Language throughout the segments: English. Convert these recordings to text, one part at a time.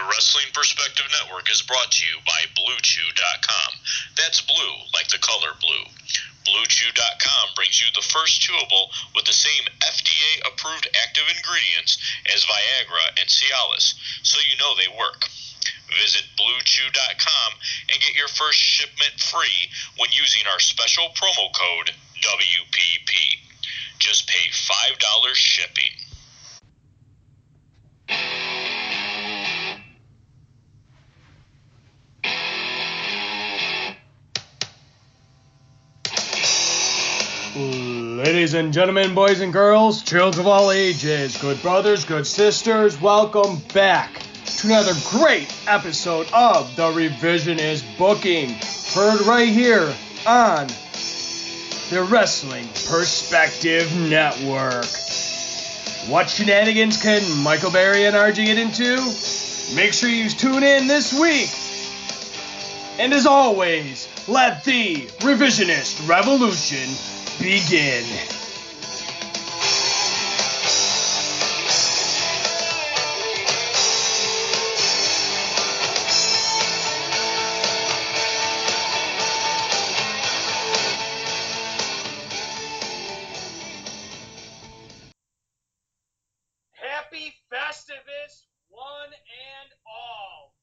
The Wrestling Perspective Network is brought to you by BlueChew.com. That's blue, like the color blue. BlueChew.com brings you the first chewable with the same FDA approved active ingredients as Viagra and Cialis, so you know they work. Visit BlueChew.com and get your first shipment free when using our special promo code WPP. Just pay $5 shipping. Ladies and gentlemen, boys and girls, children of all ages, good brothers, good sisters, welcome back to another great episode of The Revisionist Booking. Heard right here on the Wrestling Perspective Network. What shenanigans can Michael Berry and RJ get into? Make sure you tune in this week. And as always, let the revisionist revolution begin. Happy Festivus, one and all.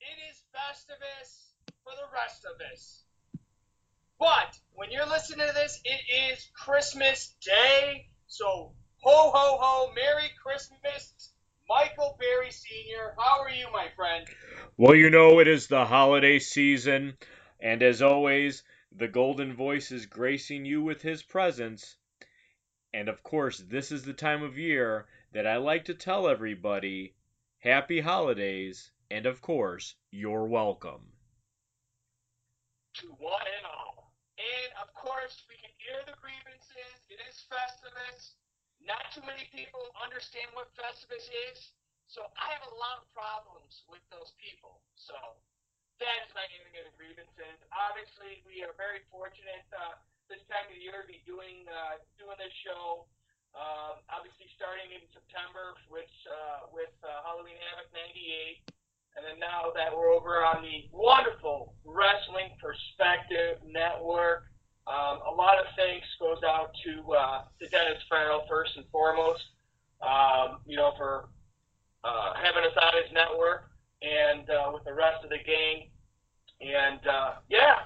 It is Festivus for the rest of us. Listening to this, it is Christmas Day. So ho ho ho, Merry Christmas, Michael Berry Sr. How are you, my friend? Well, you know, it is the holiday season, and as always, the Golden Voice is gracing you with his presence. And of course, this is the time of year that I like to tell everybody happy holidays, and of course, you're welcome. To one and all. And of air the grievances. It is Festivus. Not too many people understand what Festivus is. So I have a lot of problems with those people. So that is my aiming at the grievances. Obviously, we are very fortunate uh, this time of year to be doing uh, doing this show. Um, obviously, starting in September, which uh, with uh, Halloween Havoc '98, and then now that we're over on the wonderful Wrestling Perspective Network. Um, a lot of thanks goes out to uh, to Dennis Farrell first and foremost. Um, you know for uh, having us on his network and uh, with the rest of the gang. And uh, yeah,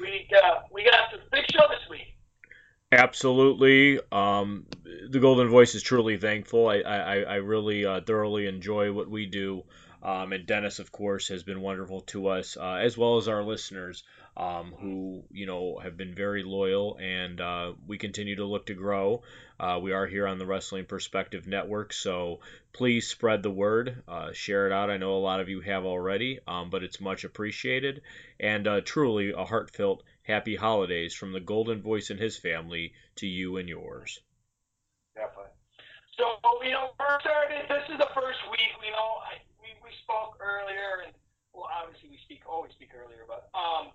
we got we got a big show this week. Absolutely. Um, the Golden Voice is truly thankful. I, I, I really uh, thoroughly enjoy what we do. Um, and Dennis, of course, has been wonderful to us, uh, as well as our listeners, um, who you know have been very loyal, and uh, we continue to look to grow. Uh, we are here on the Wrestling Perspective Network, so please spread the word, uh, share it out. I know a lot of you have already, um, but it's much appreciated, and uh, truly a heartfelt happy holidays from the Golden Voice and his family to you and yours. Definitely. So you know, we're started. This is the first week. You know, I, we we spoke earlier, and well, obviously we speak always speak earlier, but um,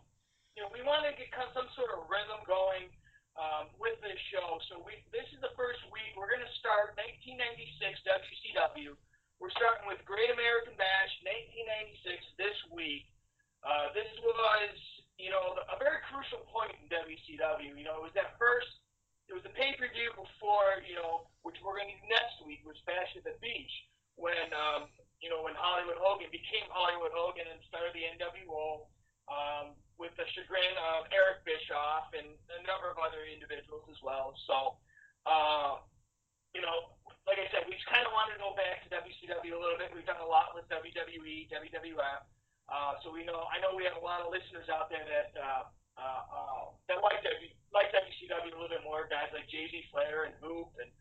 you know, we want to get some sort of rhythm going um, with this show. So we this is the first week. We're going to start 1996 WCW. We're starting with Great American Bash 1996 this week. Uh, this was, you know, a very crucial point in WCW. You know, it was that first, it was a pay per view before, you know, which we're going to do next week, was Bash at the Beach, when, um, you know, when Hollywood Hogan became Hollywood Hogan and started the NWO. Um, with the chagrin of Eric Bischoff and a number of other individuals as well. So, uh, you know, like I said, we just kind of wanted to go back to WCW a little bit. We've done a lot with WWE, WWF. Uh, so we know, I know we have a lot of listeners out there that uh, uh, uh, that like w, like WCW a little bit more. Guys like Jay Z Flair and Hoop and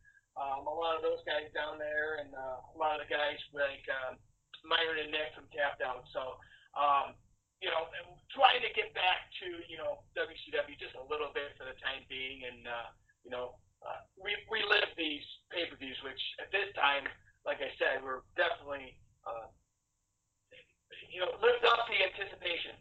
um, a lot of those guys down there, and uh, a lot of the guys like um, Myron and Nick from Tap Down. So. Um, you know, trying to get back to, you know, WCW just a little bit for the time being and, uh, you know, uh, we, we live these pay-per-views, which at this time, like I said, were definitely, uh, you know, lived up the anticipation.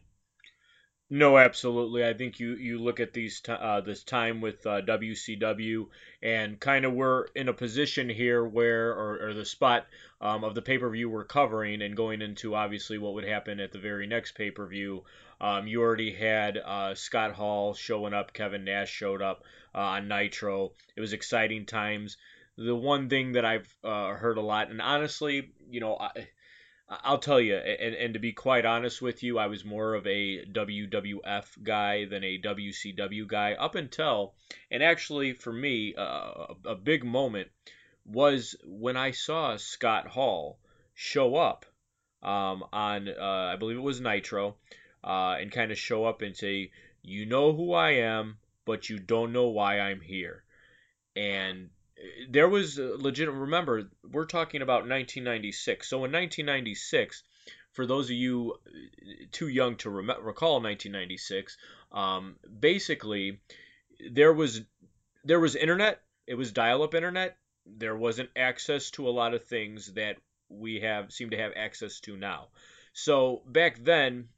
No, absolutely. I think you, you look at these t- uh, this time with uh, WCW and kind of we're in a position here where or, or the spot um, of the pay per view we're covering and going into obviously what would happen at the very next pay per view. Um, you already had uh, Scott Hall showing up, Kevin Nash showed up uh, on Nitro. It was exciting times. The one thing that I've uh, heard a lot, and honestly, you know, I, I'll tell you, and, and to be quite honest with you, I was more of a WWF guy than a WCW guy up until, and actually for me, uh, a big moment was when I saw Scott Hall show up um, on, uh, I believe it was Nitro, uh, and kind of show up and say, You know who I am, but you don't know why I'm here. And there was legit. Remember, we're talking about 1996. So in 1996, for those of you uh, too young to rem- recall 1996, um, basically there was there was internet. It was dial-up internet. There wasn't access to a lot of things that we have seem to have access to now. So back then,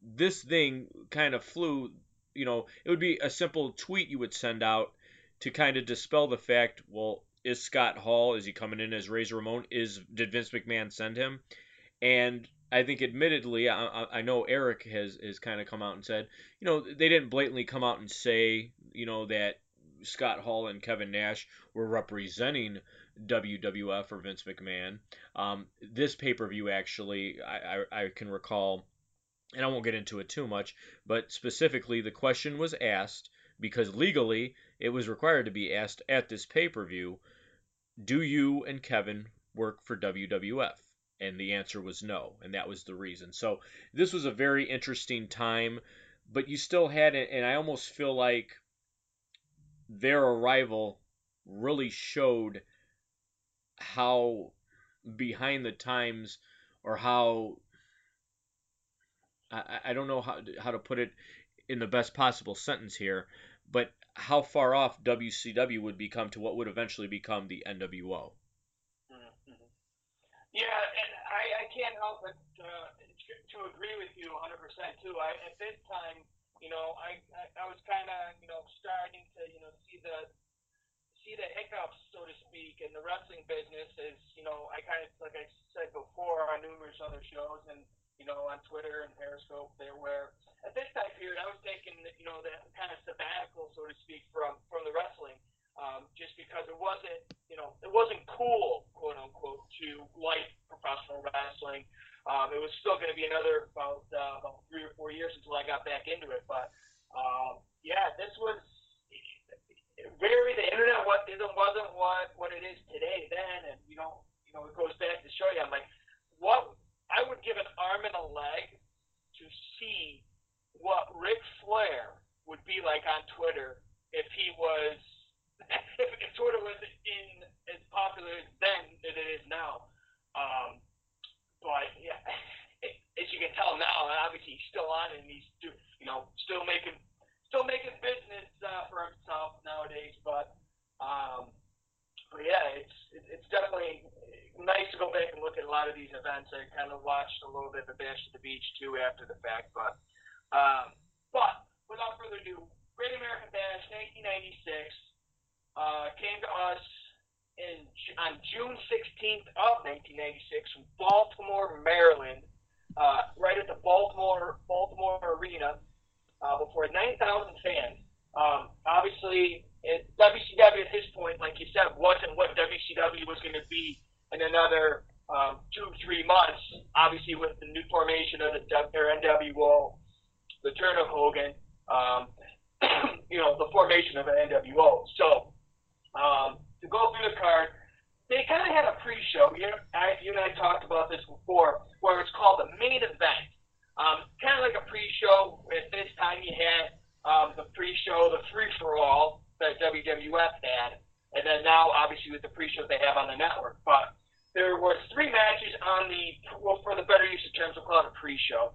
this thing kind of flew. You know, it would be a simple tweet you would send out to kind of dispel the fact, well, is Scott Hall is he coming in as Razor Ramon? Is did Vince McMahon send him? And I think, admittedly, I, I know Eric has has kind of come out and said, you know, they didn't blatantly come out and say, you know, that Scott Hall and Kevin Nash were representing WWF or Vince McMahon. Um, this pay per view, actually, I, I, I can recall, and I won't get into it too much, but specifically, the question was asked because legally it was required to be asked at this pay per view Do you and Kevin work for WWF? And the answer was no, and that was the reason. So this was a very interesting time, but you still had it, and I almost feel like their arrival really showed how behind the times or how I, I don't know how how to put it in the best possible sentence here, but how far off WCW would become to what would eventually become the NWO. Mm-hmm. Yeah, and I, I can't help but uh, to agree with you 100% too. I, at this time, you know, I, I, I was kind of, you know, starting to, you know, see the see the hiccups, so to speak, in the wrestling business. Is you know, I kind of, like I said before, on numerous other shows and you know, on Twitter and Periscope, there where network. But there was three matches on the, well, for the better use of terms, we'll call it a pre-show.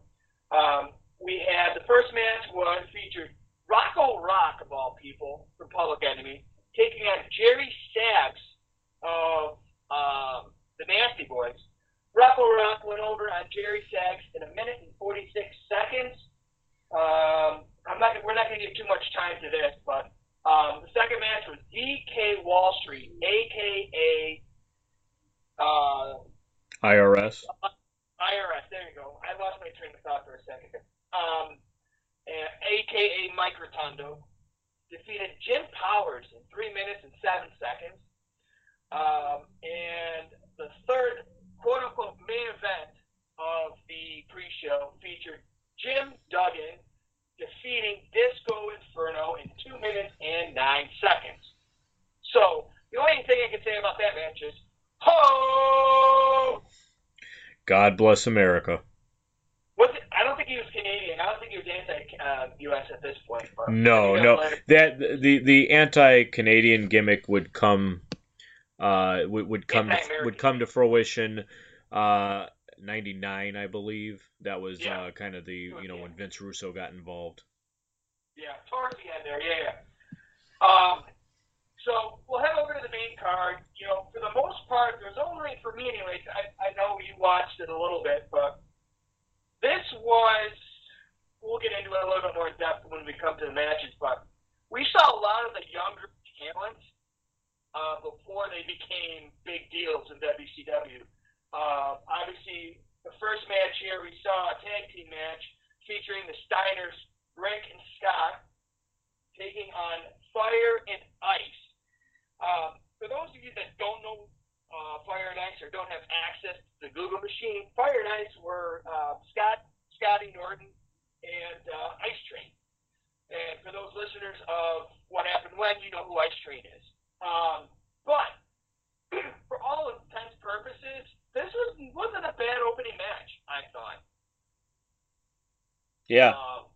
Um, we had the first match was featured Rocco Rock of all people from Public Enemy taking on Jerry Sags of um, the Nasty Boys. Rocco Rock went over on Jerry Sags in a minute and 46 seconds. Um, I'm not. We're not going to give too much time to this, but um, the second match was VK Wall Street, aka uh, IRS. IRS. There you go. I lost my train of thought for a second. Um, and aka Mike Rotunda defeated Jim Powers in three minutes and seven seconds. Um, and the third quote unquote main event of the pre-show featured Jim Duggan defeating Disco Inferno in two minutes and nine seconds. So the only thing I can say about that match is, ho! Bless America. Was it, I don't think he was Canadian. I don't think he was anti-U.S. at this point. No, no, that the the anti-Canadian gimmick would come, uh, would, would come to, would come to fruition. Uh, ninety nine, I believe. That was Yeah. uh, kind of the you know Yeah. when Vince Russo got involved. Yeah, towards the end there, yeah, yeah. Um, so we'll head over to the main card. You know, for the most part, there's only for me, anyways. I, I know you watched it a little bit, but this was. We'll get into it a little bit more in depth when we come to the matches, but we saw a lot of the younger talent uh, before they became big deals in WCW. Uh, obviously, the first match here, we saw a tag team match featuring the Steiners, Rick and Scott, taking on Fire and Ice. Um, for those of you that don't know uh, Fire and Ice or don't have access to the Google machine, Fire and Ice were uh, Scott, Scotty Norton, and uh, Ice Train. And for those listeners of What Happened When, you know who Ice Train is. Um, but for all intents and purposes, this was, wasn't a bad opening match, I thought. Yeah, Um,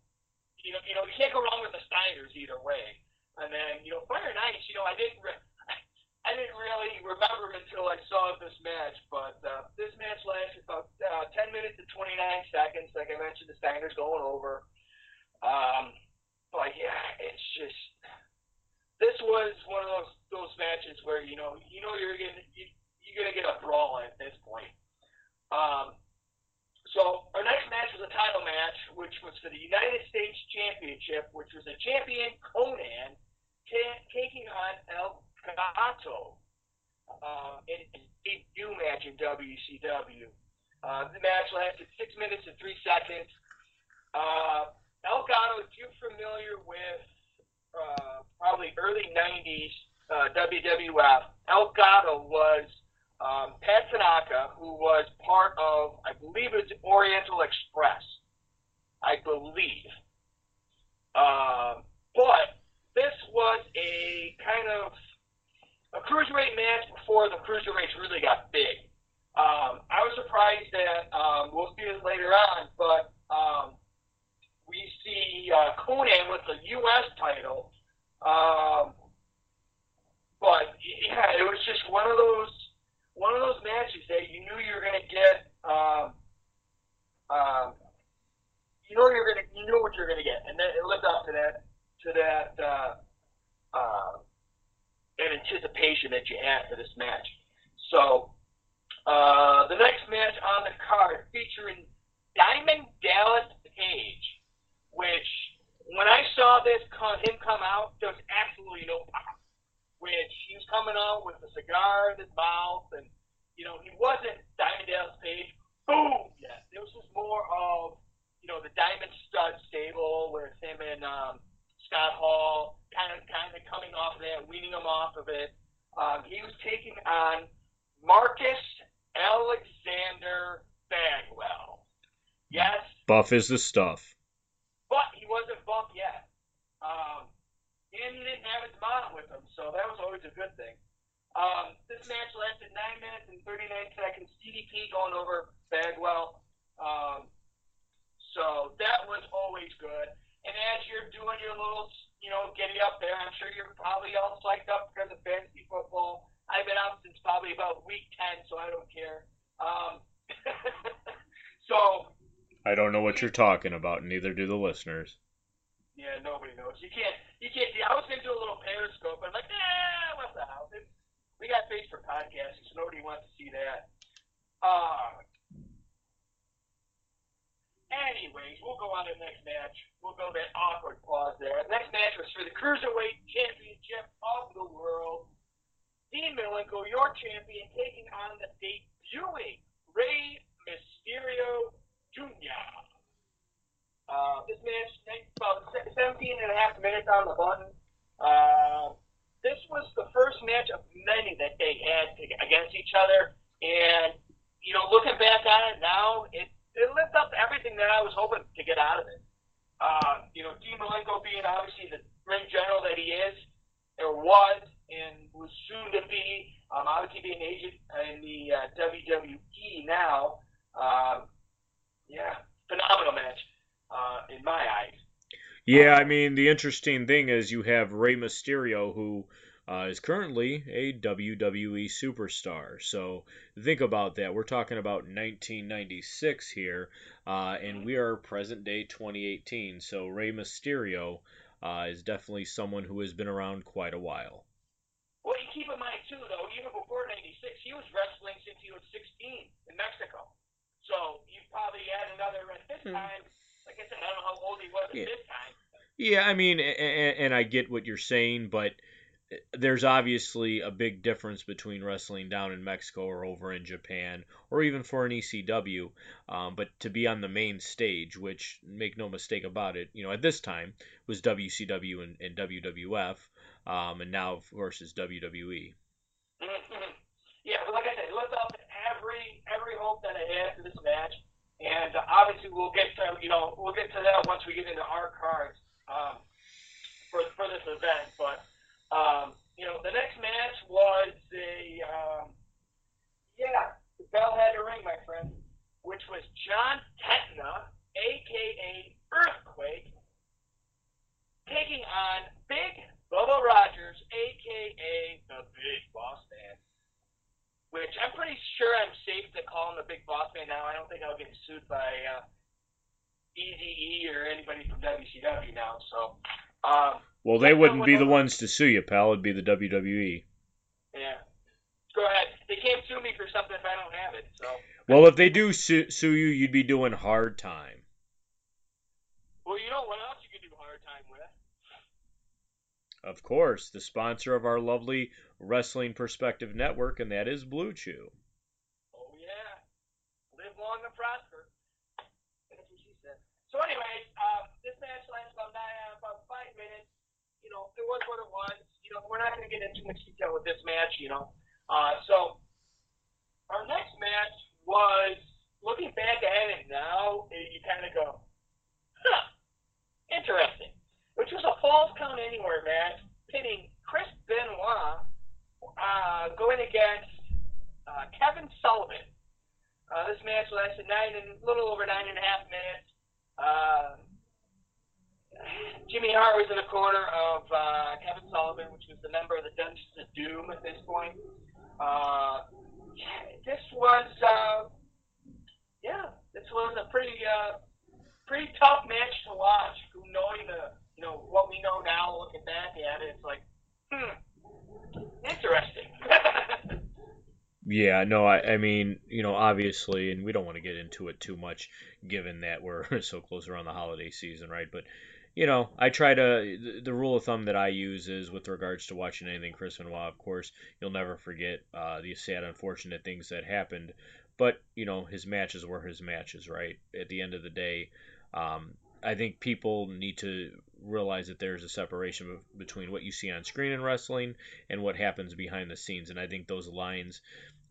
you know, you know, you can't go wrong with the Steiners either way. And then, you know, Fire and Ice, you know, I didn't, re- I didn't really remember until I saw this match, but uh, this match lasted about uh, 10 minutes and 29 seconds. Like I mentioned, the Steiners going over. Um, but yeah, it's just this was one of those those matches where you know you know you're gonna you, you're gonna get a brawl at this point. Um, so our next match was a title match, which was for the United States Championship, which was a champion Konnan ta- taking on El Gato uh, in a debut match in WCW. Uh, the match lasted six minutes and three seconds. Uh, El Gato, if you're familiar with uh, probably early 90s uh, WWF, El Gato was um, Pat Tanaka, who was part of, I believe it was Oriental Express. I believe. Um, but this was a kind of a cruiserweight match before the cruiserweights really got big. Um, I was surprised that um, we'll see this later on, but um, we see uh, Konnan with the U.S. title. Um, but yeah, it was just one of those one of those matches that you knew you were going to get. Um, um, you know you're gonna you knew what you're gonna get, and then it lived up to that to that uh, uh, that anticipation that you had for this match. So uh, the next match on the card featuring Diamond Dallas Page, which when I saw this come, him come out, there was absolutely no pop. Which he was coming out with a cigar in his mouth, and you know he wasn't Diamond Dallas Page. Boom! Yeah, it was just more of you know the Diamond Stud stable with him and um, Scott Hall, kind of kind of coming off of that, weaning him off of it. Um, he was taking on Marcus Alexander Bagwell. Yes, buff is the stuff. but he wasn't buff yet. Um, and he didn't have his mom with him, so that was always a good thing. Um, this match lasted 9 minutes and 39 seconds. DDP going over Bagwell. Um, so that was always good. And as you're doing your little, you know, getting up there, I'm sure you're probably all psyched up because of fantasy football. I've been out since probably about week 10, so I don't care. Um, so I don't know what you're talking about, neither do the listeners. Yeah, nobody knows. You can't. You can't. see I was gonna do a little Periscope, but I'm like, nah, what the hell? It's, we got Facebook podcasting, so nobody wants to see that. Uh, Anyways, we'll go on to the next match. We'll go to that awkward pause there. Next match was for the Cruiserweight Championship of the World. Dean Malenko, your champion, taking on the debuting Rey Mysterio Jr. Uh, this match takes about 17 and a half minutes on the button. Uh, this was the first match of many that they had against each other. And, you know, looking back on it now, it lived up to everything that I was hoping to get out of it. Uh, you know, Dean Malenko being obviously the ring general that he is, or was, and was soon to be, um, obviously being agent in the uh, WWE now. Um, yeah, phenomenal match uh, in my eyes. Yeah, I mean the interesting thing is you have Rey Mysterio who uh, is currently a WWE superstar. So think about that. We're talking about 1996 here, uh, and we are present day 2018. So Rey Mysterio uh, is definitely someone who has been around quite a while. Well, you keep in mind too, though, even before '96, he was wrestling since he was 16 in Mexico. So you probably had another at this hmm. time. Like I said, I don't know how old he was at yeah. this time. Yeah, I mean, and, and I get what you're saying, but there's obviously a big difference between wrestling down in Mexico or over in Japan, or even for an ECW. Um, but to be on the main stage, which make no mistake about it, you know, at this time was WCW and, and WWF, um, and now of course is WWE. Mm-hmm. Yeah, but like I said, lived up every every hope that I had for this match, and uh, obviously we'll get to you know we'll get to that once we get into our cards um, for for this event, but. Um, you know, the next match was a, um, yeah, the bell had to ring, my friend, which was John Tenta, a.k.a. Earthquake, taking on Big Bubba Rogers, a.k.a. the Big Boss Man. Which I'm pretty sure I'm safe to call him the Big Boss Man now. I don't think I'll get sued by uh, Easy E or anybody from WCW now. So, um, well, they wouldn't be the ones to sue you, pal. It'd be the WWE. Yeah. Go ahead. They can't sue me for something if I don't have it. So. Well, if they do sue, sue you, you'd be doing hard time. Well, you know what else you can do hard time with? Of course, the sponsor of our lovely Wrestling Perspective Network, and that is Blue Chew. Oh yeah, live long and prosper. That's what she said. So, anyways, uh, this match lasts about nine, about five minutes you know, it was what it was. You know, we're not going to get into much detail with this match, you know. Uh, so our next match was looking back at it now, you kind of go, huh, interesting. Which was a Falls Count Anywhere match, pitting Chris Benoit uh, going against uh, Kevin Sullivan. Uh, this match lasted nine and a little over nine and a half minutes. Uh, Jimmy Hart was in the corner of uh, Kevin Sullivan, which was the member of the Dungeons of Doom at this point. Uh, this was, uh, yeah, this was a pretty, uh, pretty tough match to watch. Knowing the, you know, what we know now, looking back at it, it's like, hmm, interesting. Yeah, no, I, I mean, you know, obviously, and we don't want to get into it too much, given that we're so close around the holiday season, right? But you know, I try to. The rule of thumb that I use is with regards to watching anything Chris Benoit. Of course, you'll never forget uh, the sad, unfortunate things that happened. But you know, his matches were his matches, right? At the end of the day, um, I think people need to realize that there's a separation between what you see on screen in wrestling and what happens behind the scenes. And I think those lines,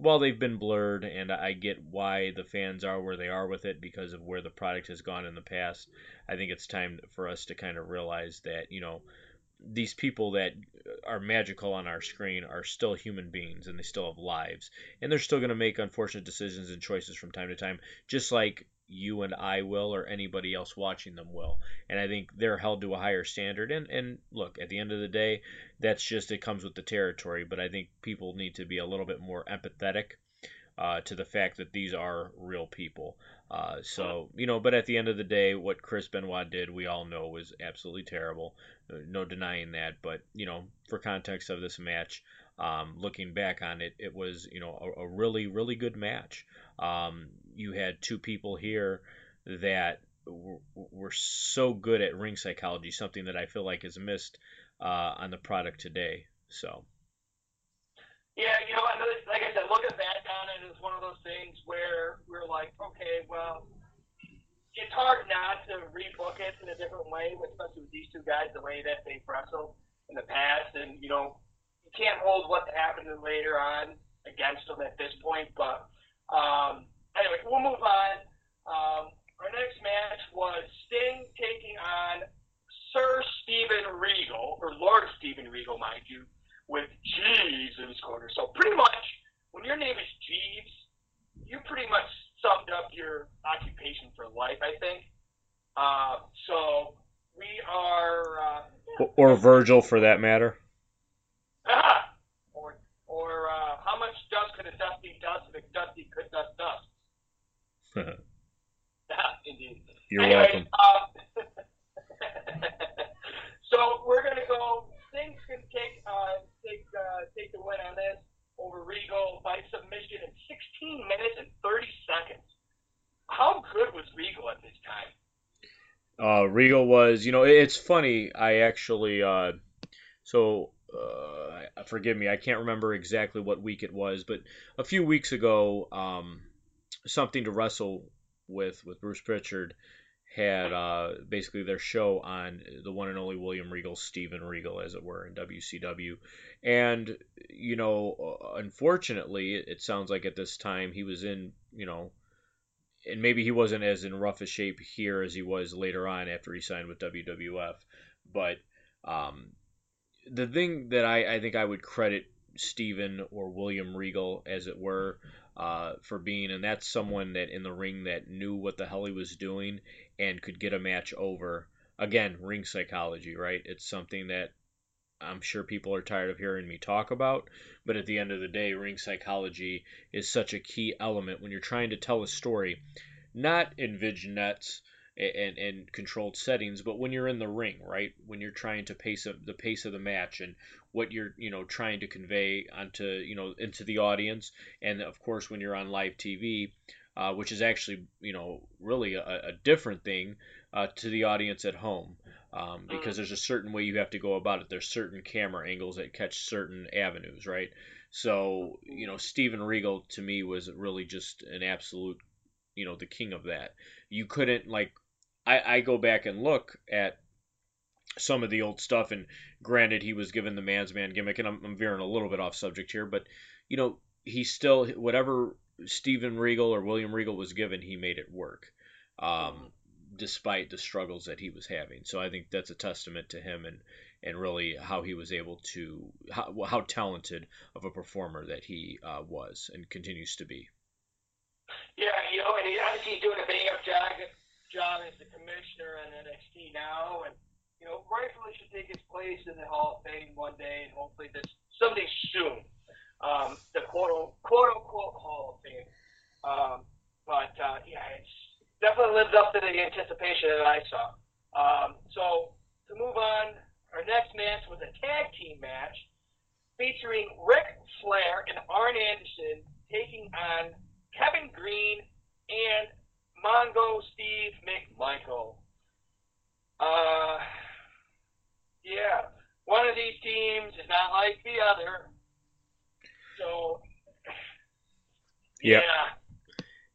while they've been blurred, and I get why the fans are where they are with it because of where the product has gone in the past, I think it's time for us to kind of realize that, you know, these people that are magical on our screen are still human beings and they still have lives. And they're still going to make unfortunate decisions and choices from time to time just like you and I will or anybody else watching them will. And I think they're held to a higher standard. And, and look, at the end of the day, that's just, it comes with the territory. But I think people need to be a little bit more empathetic uh, to the fact that these are real people. Uh, so, you know, but at the end of the day, what Chris Benoit did, we all know was absolutely terrible. Uh, no denying that. But, you know, for context of this match, um, looking back on it, it was, you know, a, a really, really good match. Um, you had two people here that were, were so good at ring psychology, something that I feel like is missed uh, on the product today. So. Yeah, you know, like I said, looking back on it is one of those things where we're like, okay, well, it's hard not to rebook it in a different way, especially with these two guys, the way that they've wrestled in the past, and you know, you can't hold what happened later on against them at this point. But um, anyway, we'll move on. Um, our next match was Sting taking on Sir Steven Regal, or Lord Steven Regal, mind you, with Jeeves in his corner. So pretty much, when your name is Jeeves, you pretty much summed up your occupation for life, I think. Uh, so we are. Uh, or Virgil, for that matter. Or or uh, how much dust could a dusty dust if a dusty could dust dust? Indeed. You're anyway, welcome. Um, so we're gonna go. Things can take uh, take uh, take the win on this over Regal by submission in 16 minutes and 30 seconds. How good was Regal at this time? Uh, Regal was, you know, it's funny. I actually, uh, so uh, forgive me, I can't remember exactly what week it was, but a few weeks ago, um, something to wrestle with with Bruce Pritchard had uh, basically their show on the one and only William Regal, Steven Regal, as it were, in WCW. And, you know, uh, unfortunately, it sounds like at this time he was in, you know, and maybe he wasn't as in rough a shape here as he was later on after he signed with WWF. But um, the thing that I, I think I would credit Steven or William Regal, as it were, uh, for being, and that's someone that in the ring that knew what the hell he was doing and could get a match over. Again, ring psychology, right? It's something that I'm sure people are tired of hearing me talk about, but at the end of the day, ring psychology is such a key element when you're trying to tell a story, not in vignettes and, and controlled settings, but when you're in the ring, right? When you're trying to pace the pace of the match and what you're, you know, trying to convey onto, you know, into the audience, and of course when you're on live TV, uh, which is actually, you know, really a, a different thing uh, to the audience at home um, because there's a certain way you have to go about it. There's certain camera angles that catch certain avenues, right? So, you know, Steven Regal to me was really just an absolute, you know, the king of that. You couldn't like, I, I go back and look at some of the old stuff, and granted, he was given the man's man gimmick, and I'm, I'm veering a little bit off subject here, but you know, he still whatever Steven Regal or William Regal was given, he made it work. Um, despite the struggles that he was having. So I think that's a testament to him and and really how he was able to how, how talented of a performer that he uh, was and continues to be. Yeah, you know, and he obviously he's doing a bang up job job as the commissioner on NXT now, and you know, rightfully should take his place in the Hall of Fame one day, and hopefully this someday soon. Um, the quote quote unquote Hall of Fame. Um, but uh, yeah, it's definitely lived up to the anticipation that I saw. Um, so to move on, our next match was a tag team match featuring Ric Flair and Arn Anderson taking on Kevin Greene and Mongo Steve McMichael. Uh, yeah, one of these teams is not like the other. So, yeah. yeah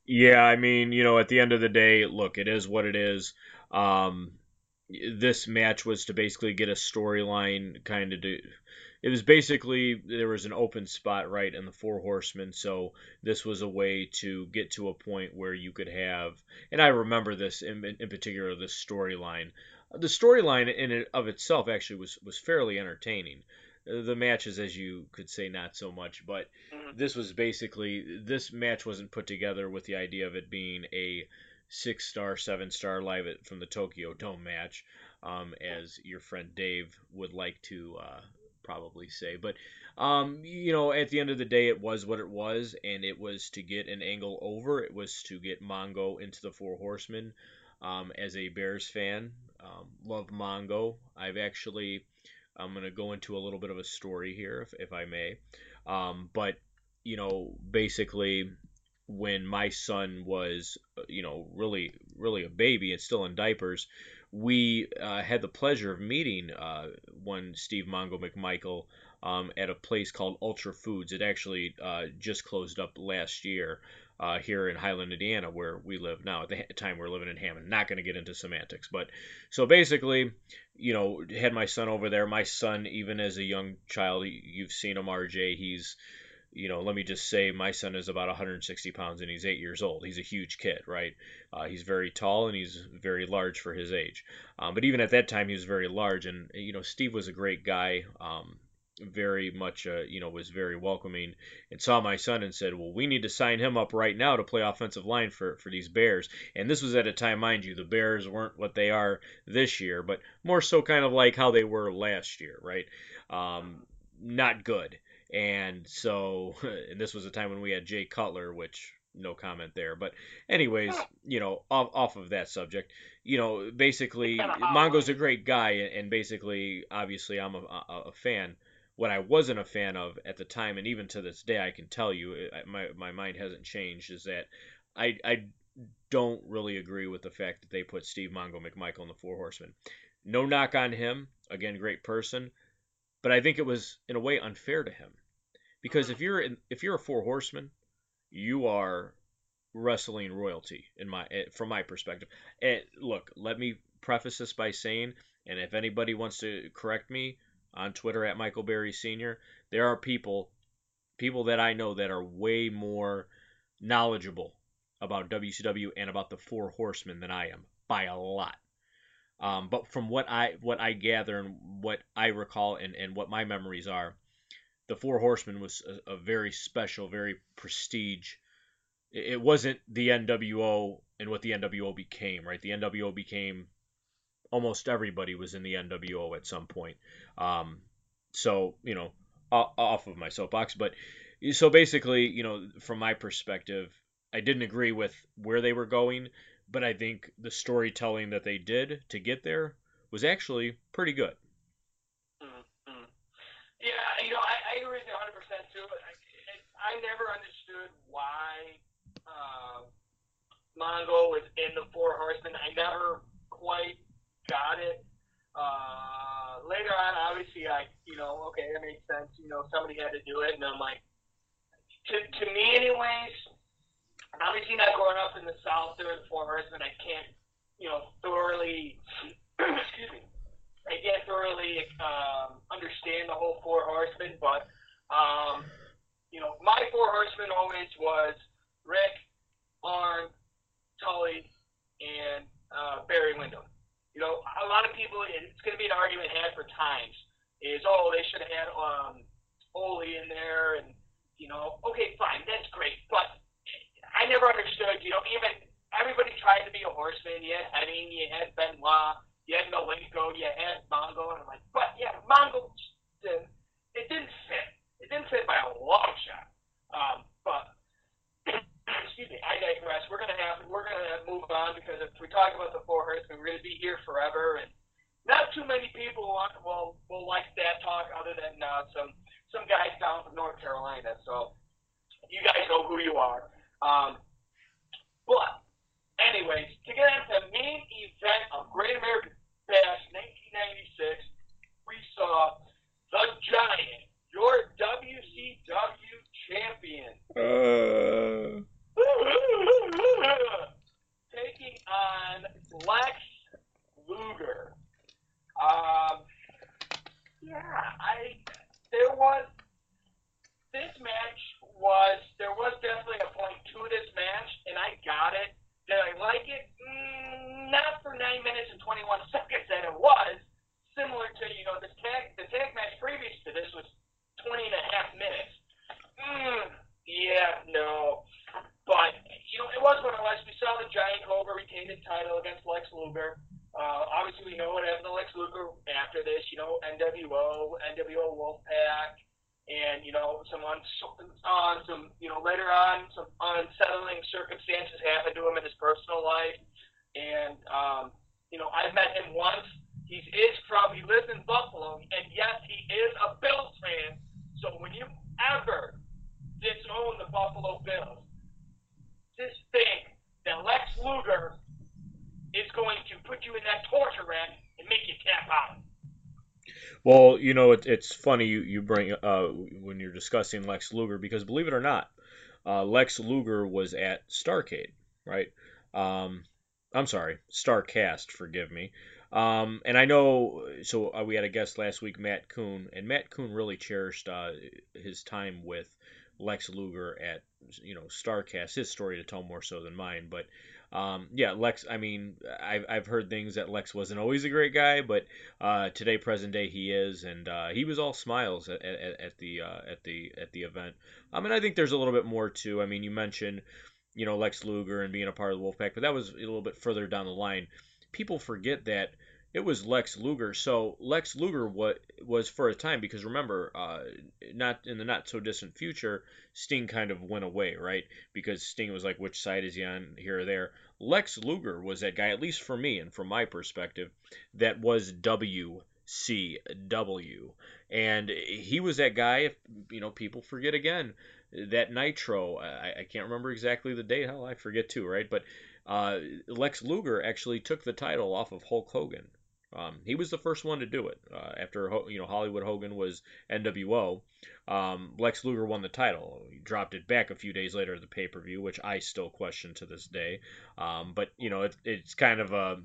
yeah, I mean, you know, at the end of the day, look, it is what it is. Um, this match was to basically get a storyline kind of do. It was basically there was an open spot right in the Four Horsemen, so this was a way to get to a point where you could have, and I remember this in, in particular, this storyline. The storyline in it of itself actually was was fairly entertaining the matches, as you could say, not so much. But mm-hmm. this was basically this match wasn't put together with the idea of it being a six star, seven star live at, from the Tokyo Dome match, um, as your friend Dave would like to uh, probably say. But um, you know, at the end of the day, it was what it was, and it was to get an angle over. It was to get Mongo into the Four Horsemen. Um, as a Bears fan, um, love Mongo. I've actually I'm going to go into a little bit of a story here, if, if I may. Um, but, you know, basically, when my son was, you know, really really a baby and still in diapers, we uh, had the pleasure of meeting uh, one Steve Mongo McMichael um, at a place called Ultra Foods. It actually uh, just closed up last year uh, here in Highland, Indiana, where we live now. At the time, we're living in Hammond. Not going to get into semantics, but so basically, you know, had my son over there. My son, even as a young child, you've seen him, RJ. He's you know, let me just say my son is about 160 pounds and he's eight years old. He's a huge kid, right? Uh, he's very tall and he's very large for his age. Um, but even at that time, he was very large. And, you know, Steve was a great guy. Um, very much, uh, you know, was very welcoming and saw my son and said, well, we need to sign him up right now to play offensive line for, for these Bears. And this was at a time, mind you, the Bears weren't what they are this year, but more so kind of like how they were last year, right? Um, not good. And so, and this was a time when we had Jay Cutler, which no comment there. But anyways, you know, off, off of that subject, you know, basically Mongo's a great guy, and basically, obviously, I'm a, a, a, fan. What I wasn't a fan of at the time, and even to this day, I can tell you, my my mind hasn't changed, is that I I don't really agree with the fact that they put Steve Mongo McMichael in the Four Horsemen. No knock on him. Again, great person. But I think it was in a way unfair to him because if you're in, if you're a four horseman, you are wrestling royalty in my eh, from my perspective. And look, let me preface this by saying, and if anybody wants to correct me on Twitter at Michael Berry Senior, there are people people that I know that are way more knowledgeable about WCW and about the Four Horsemen than I am by a lot. Um, but from what I what I gather and what I recall and, and what my memories are, the Four Horsemen was a, a very special, very prestige. It, it wasn't the NWO and what the NWO became, right? The NWO became almost everybody was in the NWO at some point. Um, so you know, off of my soapbox, but so basically, you know, from my perspective, I didn't agree with where they were going, but I think the storytelling that they did to get there was actually pretty good. Mm-hmm. Yeah, you know, I, agree with you 100% too. I, I never understood why uh, Mongo was in the Four Horsemen. I never quite got it. Uh, later on, obviously, I, you know, okay, that makes sense. You know, somebody had to do it, and I'm like, to, to me, anyways, obviously not growing up in the South or the Four Horsemen, I can't, you know, thoroughly, excuse me, I can't thoroughly um, understand the whole Four Horsemen, but, um, you know, my Four Horsemen always was Ric, Arn, Tully, and uh, Barry Windham. You know, a lot of people, it's going to be an argument had for times, is, oh, they should have had um, Ole in there, and, you know, okay, fine, that's great, but I never understood, you know, even everybody tried to be a horseman. You had Hennig, you had Benoit, you had Malenko, you had Mongo, and I'm like, but yeah, Mongo, it didn't fit. It didn't fit by a long shot. Um, but excuse me, I digress. We're gonna have we're gonna move on because if we talk about the four horsemen, we're gonna be here forever, and not too many people want, will will like that talk other than uh, some some guys down from North Carolina. So you guys know who you are. Um, but, anyways, to get into the main event of Great American Bash 1996, we saw the Giant, your WCW champion. Uh. taking on Lex Luger. Um, yeah, I there was this match was there was definitely a point to this match, and I got it. Did I like it? Mm, not for nine minutes and 21 seconds that it was. Similar to you know the tag the tag match previous to this was 20 and a half minutes. Mm, yeah, no. But you know it was what it was. We saw the Giant Cobra retain the title against Lex Luger. Uh, obviously, we know what happened to Lex Luger after this. You know, NWO, NWO Wolfpack and you know some on on some you know later on some unsettling circumstances happened to him in his personal life, and um, you know I've met him once. He is from he lives in Buffalo, and yes, he is a Bills fan. So when you ever disown the Buffalo Bills, just think that Lex Luger is going to put you in that torture rack and make you tap out. Well, you know, it, it's funny you, you bring uh, when you're discussing Lex Luger because believe it or not, uh, Lex Luger was at Starcade, right? Um, I'm sorry, Starcast, forgive me. Um, and I know, so uh, we had a guest last week, Matt Coon, and Matt Coon really cherished uh, his time with Lex Luger at you know, Starcast. His story to tell more so than mine, but um, yeah, Lex. I mean, I've I've heard things that Lex wasn't always a great guy, but uh, today, present day, he is, and uh, he was all smiles at, at, at the uh, at the at the event. I mean, I think there's a little bit more too. I mean, you mentioned, you know, Lex Luger and being a part of the Wolfpack, but that was a little bit further down the line. People forget that it was Lex Luger. So Lex Luger what was for a time because remember, uh, not in the not so distant future, Sting kind of went away, right? Because Sting was like, which side is he on here or there? Lex Luger was that guy, at least for me and from my perspective, that was WCW, and he was that guy. If you know, people forget again that Nitro. I, I can't remember exactly the date. Hell, I forget too, right? But uh, Lex Luger actually took the title off of Hulk Hogan um, he was the first one to do it. Uh, after you know Hollywood Hogan was NWO, um, Lex Luger won the title. He dropped it back a few days later at the pay per view, which I still question to this day. Um, but you know it, it's kind of a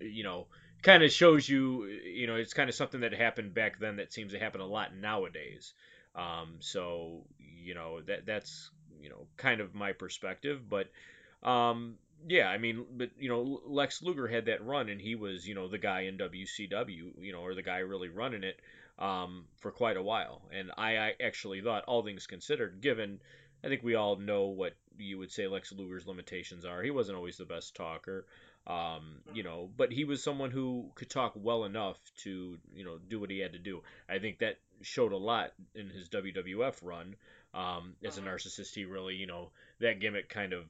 you know kind of shows you you know it's kind of something that happened back then that seems to happen a lot nowadays. Um, so you know that that's you know kind of my perspective, but um, yeah, I mean, but you know, Lex Luger had that run, and he was, you know, the guy in WCW, you know, or the guy really running it um, for quite a while. And I, I actually thought, all things considered, given, I think we all know what you would say Lex Luger's limitations are. He wasn't always the best talker, um, you know, but he was someone who could talk well enough to, you know, do what he had to do. I think that showed a lot in his WWF run. Um, as a narcissist, he really, you know, that gimmick kind of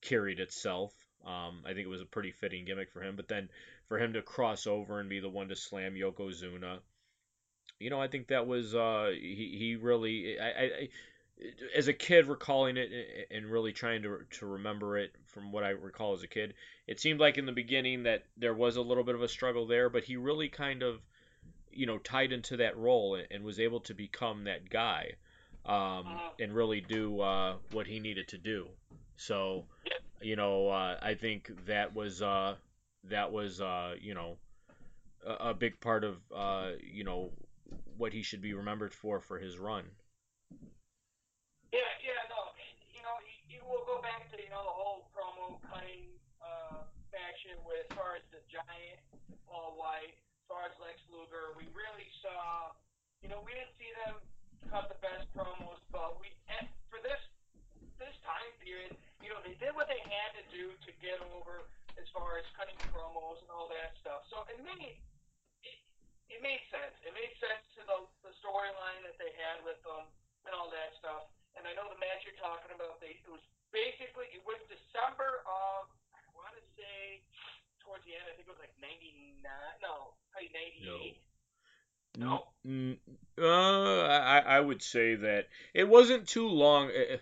carried itself. Um, I think it was a pretty fitting gimmick for him. But then for him to cross over and be the one to slam Yokozuna, you know, I think that was uh, he he really I, I, as a kid recalling it and really trying to to remember it from what I recall as a kid, it seemed like in the beginning that there was a little bit of a struggle there, but he really kind of you know tied into that role and was able to become that guy um, uh-huh. and really do uh, what he needed to do. So, you know, uh, I think that was uh, that was uh, you know a, a, big part of uh, you know what he should be remembered for for his run. Yeah, yeah, no, you know, you, will go back to you know the whole promo cutting uh, faction with as far as the Giant, Paul White, as far as Lex Luger. We really saw, you know, we didn't see them cut the best promos, but we for this this time period you know, they did what they had to do to get over as far as cutting promos and all that stuff. So it made it, it made sense. It made sense to the, the storyline that they had with them and all that stuff. And I know the match you're talking about. They it was basically it was December of I want to say towards the end. I think it was like '99. No, probably '98. No. No. Uh, I I would say that it wasn't too long. Uh,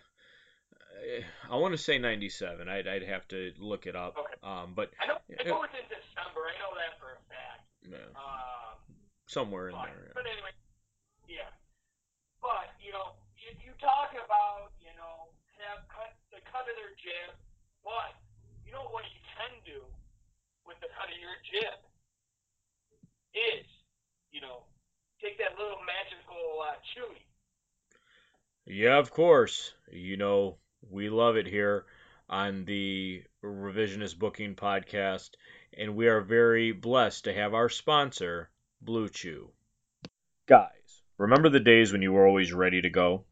I want to say 97. I'd, I'd have to look it up. Okay. Um, but I know, it was in December. I know that for a fact. Yeah. Um, Somewhere in but, there. Yeah. But anyway, yeah. But you know, you, you talk about you know have cut the cut of their jib, but you know what you can do with the cut of your jib is you know take that little magical uh, chewy. Yeah, of course. You know, we love it here on the Revisionist Booking Podcast, and we are very blessed to have our sponsor, Blue Chew. Guys, remember the days when you were always ready to go?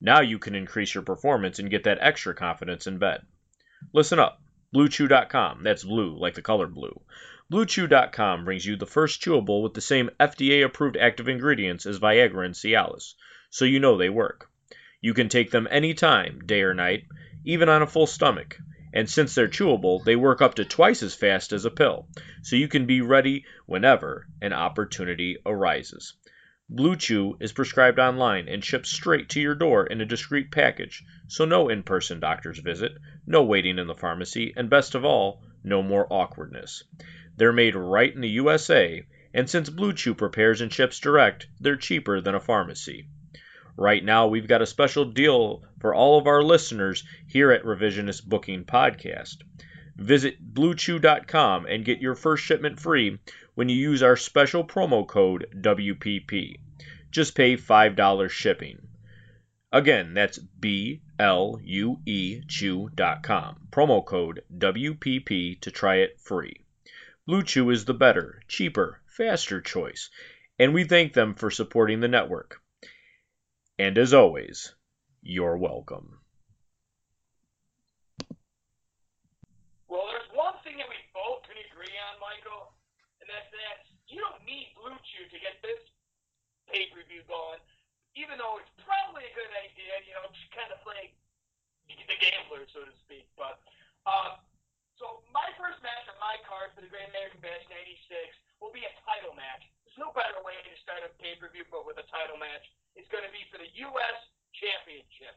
Now you can increase your performance and get that extra confidence in bed. Listen up. BlueChew.com. That's blue, like the color blue. BlueChew.com brings you the first chewable with the same FDA approved active ingredients as Viagra and Cialis, so you know they work. You can take them any time, day or night, even on a full stomach. And since they're chewable, they work up to twice as fast as a pill, so you can be ready whenever an opportunity arises. Blue Chew is prescribed online and shipped straight to your door in a discreet package, so no in person doctor's visit, no waiting in the pharmacy, and best of all, no more awkwardness. They're made right in the USA And since Blue Chew prepares and ships direct, they're cheaper than a pharmacy. Right now, we've got a special deal for all of our listeners here at Revisionist Booking Podcast. Visit BlueChew.com and get your first shipment free when you use our special promo code WPP. Just pay $5 shipping. Again, that's B L U E Chew.com. Promo code WPP to try it free. Blue Chew is the better, cheaper, faster choice, and we thank them for supporting the network. And as always, you're welcome. Well, there's one thing that we both can agree on, Michael, and that's that you don't need Blue Chew to get this pay-per-view going, even though it's probably a good idea, you know, just kind of play the gambler, so to speak. But, um, so my first match on my card for the Great American Bash 96 will be a title match. There's no better way to start a pay-per-view but with a title match. It's going to be for the U.S. Championship,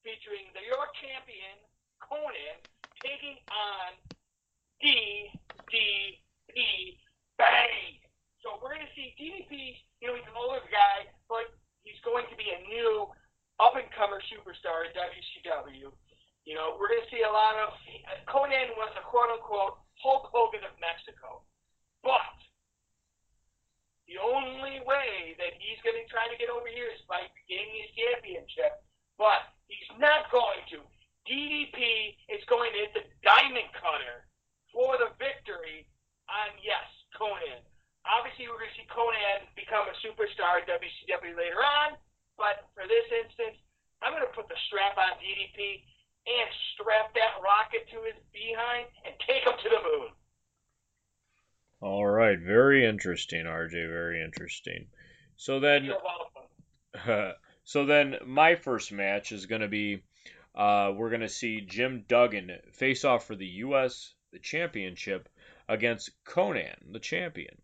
featuring the York champion, Konnan, taking on DDP Bang. So we're going to see DDP, you know, he's an older guy, but he's going to be a new up-and-comer superstar in WCW. You know, we're going to see a lot of, Konnan was a quote-unquote Hulk Hogan of Mexico. But the only way that he's going to try to get over here is by gaining his championship. But he's not going to. DDP is going to hit the diamond cutter for the victory on, yes, Konnan. Obviously, we're going to see Konnan become a superstar at WCW later on, but for this instance, I'm going to put the strap on DDP and strap that rocket to his behind and take him to the moon. All right, very interesting, RJ. Very interesting. So then, so then, my first match is going to be uh, we're going to see Jim Duggan face off for the U.S. the championship against Konnan, the champion.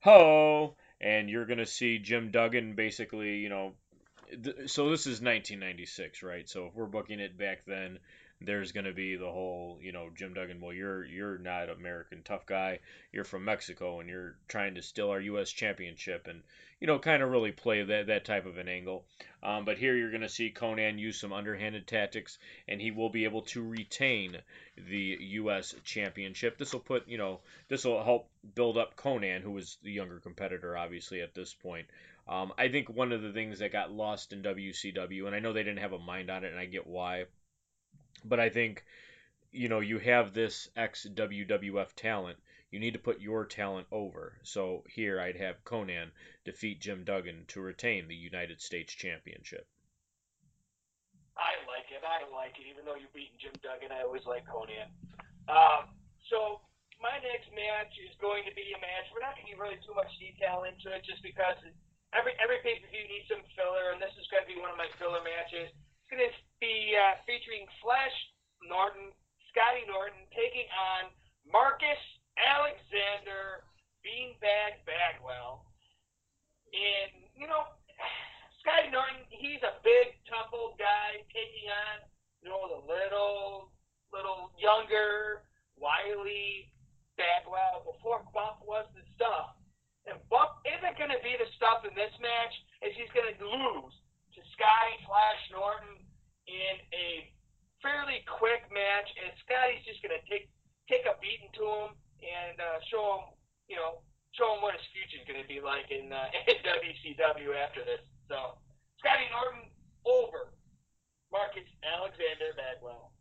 Ho! And you're going to see Jim Duggan basically, you know. Th- so this is 1996, right? So if we're booking it back then, there's going to be the whole, you know, Jim Duggan. Well, you're you're not American tough guy. You're from Mexico, and you're trying to steal our U.S. championship, and you know, kind of really play that that type of an angle. Um, but here you're going to see Konnan use some underhanded tactics, and he will be able to retain the U.S. championship. This will put, you know, this will help build up Konnan, who was the younger competitor, obviously at this point. Um, I think one of the things that got lost in WCW, and I know they didn't have a mind on it, and I get why but I think, you know, you have this ex WWF talent. You need to put your talent over. So here I'd have Konnan defeat Jim Duggan to retain the United States Championship. I like it. I like it. Even though you're beating Jim Duggan, I always like Konnan. Um, so my next match is going to be a match. We're not going to get really too much detail into it, just because every every pay per view needs some filler, and this is going to be one of my filler matches. It's going to be uh, featuring Flash Norton, Scotty Norton, taking on Marcus Alexander Beanbag Bagwell. And you know, Scotty Norton, he's a big, tough old guy taking on, you know, the little, little younger, wily Bagwell before Bump was the stuff. And Bump isn't going to be the stuff in this match, as he's going to lose Sky Flash Norton in a fairly quick match, and Scotty's just to take take a beating to him and uh, show him, you know, show him what his future's to be like in, uh, in WCW after this. So, Scotty Norton over Marcus Alexander Bagwell.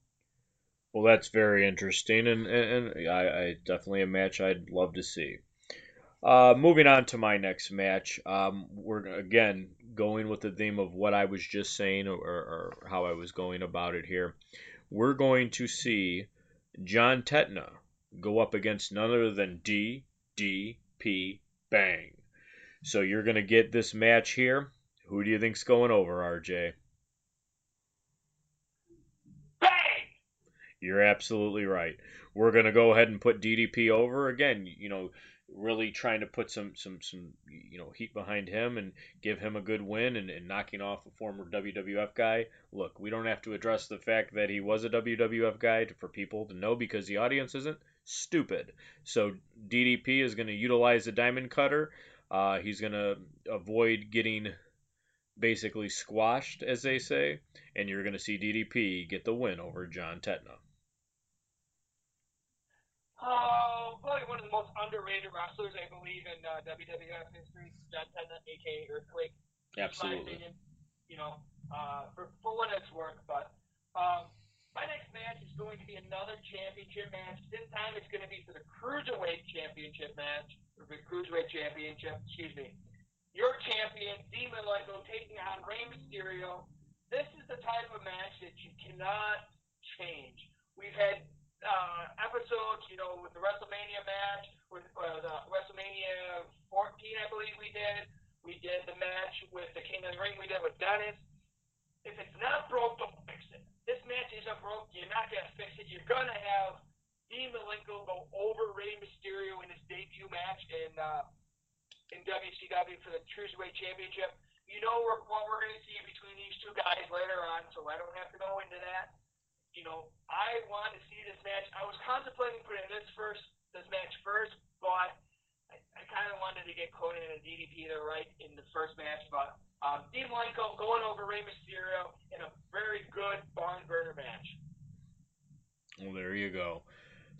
Well, that's very interesting, and, and, and I, I definitely a match I'd love to see. Uh, moving on to my next match, um, we're again going with the theme of what I was just saying or, or how I was going about it here. We're going to see John Tenta go up against none other than DDP Bang. So you're going to get this match here. Who do you think's going over, RJ? Bang! You're absolutely right. We're going to go ahead and put DDP over again. You know, really trying to put some some some you know heat behind him and give him a good win and, and knocking off a former WWF guy. Look, we don't have to address the fact that he was a WWF guy for people to know because the audience isn't stupid. So DDP is going to utilize the diamond cutter. Uh, he's going to avoid getting basically squashed, as they say, and you're going to see DDP get the win over John Tenta. Oh, probably one of the most underrated wrestlers, I believe, in uh, WWF history, John Tenta, aka Earthquake. Absolutely. Opinion, you know, uh, for, for what it's worth. But um, my next match is going to be another championship match. This time it's going to be for the Cruiserweight Championship match, or the Cruiserweight Championship, excuse me. Your champion, Dean Malenko, taking on Rey Mysterio. This is the type of match that you cannot change. We've had uh, episodes, you know, with the WrestleMania match, with uh, the WrestleMania 14, I believe we did. We did the match with the King of the Ring. We did with Dennis. If it's not broke, don't fix it. This match isn't broke. You're not gonna fix it. You're gonna have Dean Malenko go over Rey Mysterio in his debut match in uh, in WCW for the Cruiserweight Championship. You know what we're gonna see between these two guys later on, so I don't have to go into that you know, I want to see this match. I was contemplating putting this first, this match first, but I, I kind of wanted to get Konnan and DDP there right in the first match. But um, Dean Malenko going over Rey Mysterio in a very good barn burner match. Well, there you go.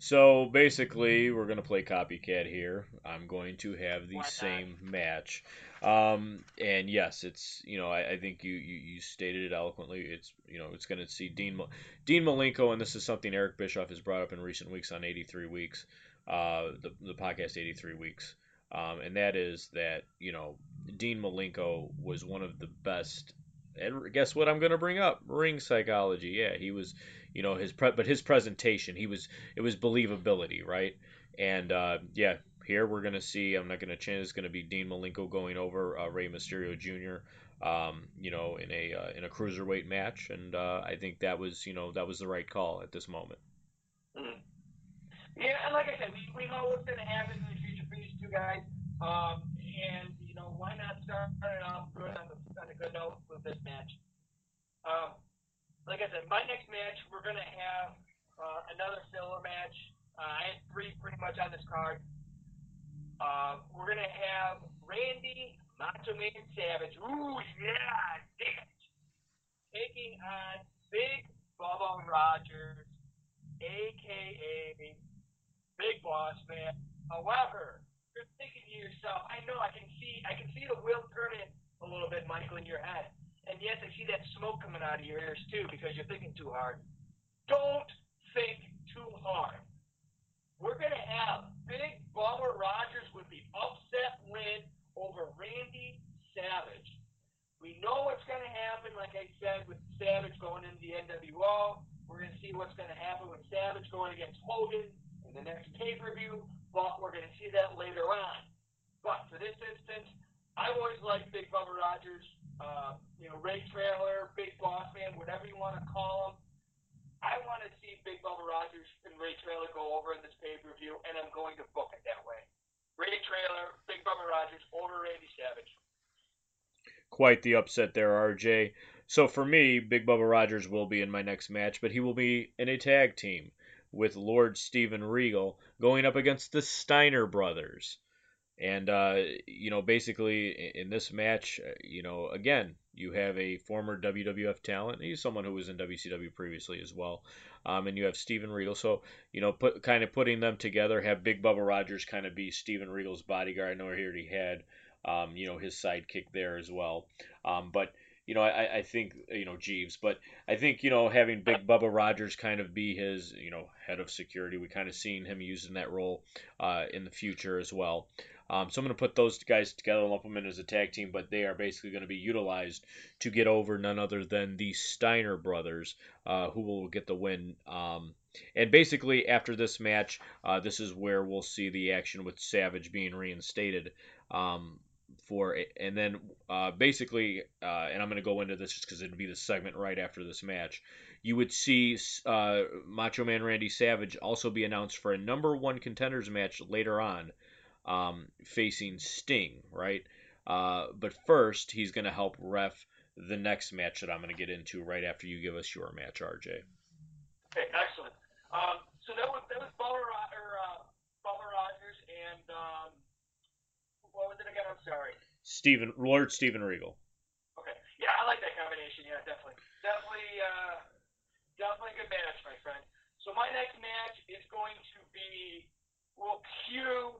So basically, we're going to play copycat here. I'm going to have the same match. Um, and yes, it's you know I, I think you, you, you stated it eloquently. It's you know it's going to see Dean Dean Malenko, and this is something Eric Bischoff has brought up in recent weeks on 83 weeks, uh, the the podcast 83 weeks, um, and that is that you know Dean Malenko was one of the best. And guess what? I'm going to bring up ring psychology. Yeah, he was, you know, his pre- but his presentation, he was it was believability, right? And uh, yeah, here we're to see, I'm not to change, it's to be Dean Malenko going over uh, Rey Mysterio Jr. Um, you know, in a uh, in a cruiserweight match, and uh, I think that was you know that was the right call at this moment. Mm-hmm. Yeah, and like I said, we, we know what's to happen in the future for these two guys, um, and you know why not start it off good on, the, on a good note with this match. Um, like I said, my next match we're going to have uh, another filler match. Uh, I had three pretty much on this card. Uh, we're gonna have Randy Macho Man Savage. Ooh, yeah, damn Taking on Big Bubba Rogers, aka Big Boss Man. However, you're thinking to yourself, I know I can see I can see the wheel turning a little bit, Michael, in your head. And yes, I see that smoke coming out of your ears too because you're thinking too hard. Don't think too hard. We're gonna have Big Bubba Rogers with the upset win over Randy Savage. We know what's going to happen, like I said, with Savage going into the NWO. We're going to see what's going to happen with Savage going against Hogan in the next pay per view, but we're going to see that later on. But for this instance, I've always liked Big Bubba Rogers. Uh, you know, Ray Traylor, Big Boss Man, whatever you want to call him. I want to see Big Bubba Rogers and Ray Traylor go over in this pay per view, and I'm going to book it that way. Ray Traylor, Big Bubba Rogers over Randy Savage. Quite the upset there, RJ. So for me, Big Bubba Rogers will be in my next match, but he will be in a tag team with Lord Steven Regal going up against the Steiner brothers. And uh, you know, basically in this match, uh, you know, again, you have a former WWF talent. He's someone who was in WCW previously as well. Um, and you have Steven Regal. So, you know, put kind of putting them together, have Big Bubba Rogers kind of be Steven Regal's bodyguard. I know he already had, um, you know, his sidekick there as well. Um, but, you know, I, I think, you know, Jeeves, but I think, you know, having Big Bubba Rogers kind of be his, you know, head of security, we kind of seen him using that role uh, in the future as well. Um, so I'm going to put those guys together, and lump them in as a tag team, but they are basically going to be utilized to get over none other than the Steiner brothers, uh, who will get the win. Um, and basically, after this match, uh, this is where we'll see the action with Savage being reinstated. Um, for and then uh, basically, uh, and I'm going to go into this just because it'll be the segment right after this match. You would see uh, Macho Man Randy Savage also be announced for a number one contenders match later on um, facing Sting, right? Uh, but first, he's going to help ref the next match that I'm going to get into right after you give us your match, RJ. Okay, excellent. Um, so that was that was Bubba or uh, Bubba Rogers and um, what was it again? I'm sorry. Steven Lord Steven Regal. Okay, yeah, I like that combination. Yeah, definitely, definitely, uh, definitely a good match, my friend. So my next match is going to be we'll cue,